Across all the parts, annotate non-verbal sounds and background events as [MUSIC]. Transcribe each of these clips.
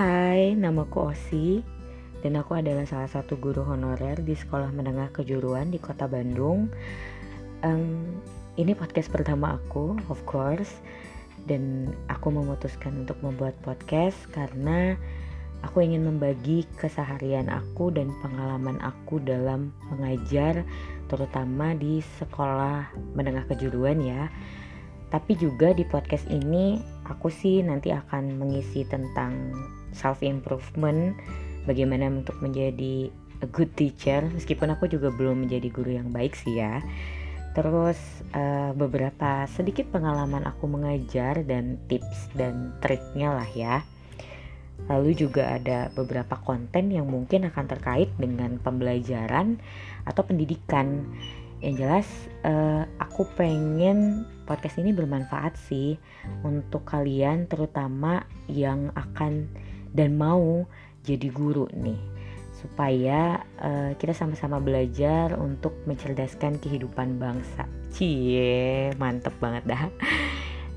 Hai, namaku Osi dan aku adalah salah satu guru honorer di Sekolah Menengah Kejuruan di Kota Bandung. Um, ini podcast pertama aku, of course, dan aku memutuskan untuk membuat podcast karena aku ingin membagi keseharian aku dan pengalaman aku dalam mengajar, terutama di sekolah menengah kejuruan ya tapi juga di podcast ini aku sih nanti akan mengisi tentang self improvement bagaimana untuk menjadi a good teacher meskipun aku juga belum menjadi guru yang baik sih ya. Terus uh, beberapa sedikit pengalaman aku mengajar dan tips dan triknya lah ya. Lalu juga ada beberapa konten yang mungkin akan terkait dengan pembelajaran atau pendidikan. Yang jelas uh, aku pengen podcast ini bermanfaat sih untuk kalian terutama yang akan dan mau jadi guru nih supaya uh, kita sama-sama belajar untuk mencerdaskan kehidupan bangsa. Cie, mantep banget dah.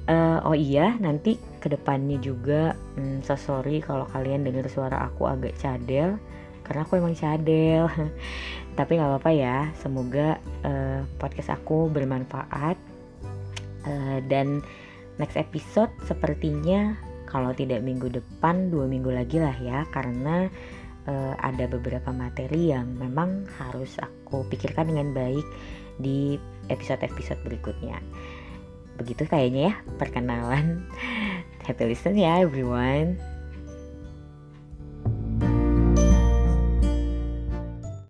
Uh, oh iya, nanti ke depannya juga, hmm, so sorry kalau kalian dengar suara aku agak cadel karena aku emang cadel [LAUGHS] tapi nggak apa-apa ya semoga uh, podcast aku bermanfaat uh, dan next episode sepertinya kalau tidak minggu depan dua minggu lagi lah ya karena uh, ada beberapa materi yang memang harus aku pikirkan dengan baik di episode-episode berikutnya. Begitu kayaknya ya perkenalan. [LAUGHS] Happy listen ya everyone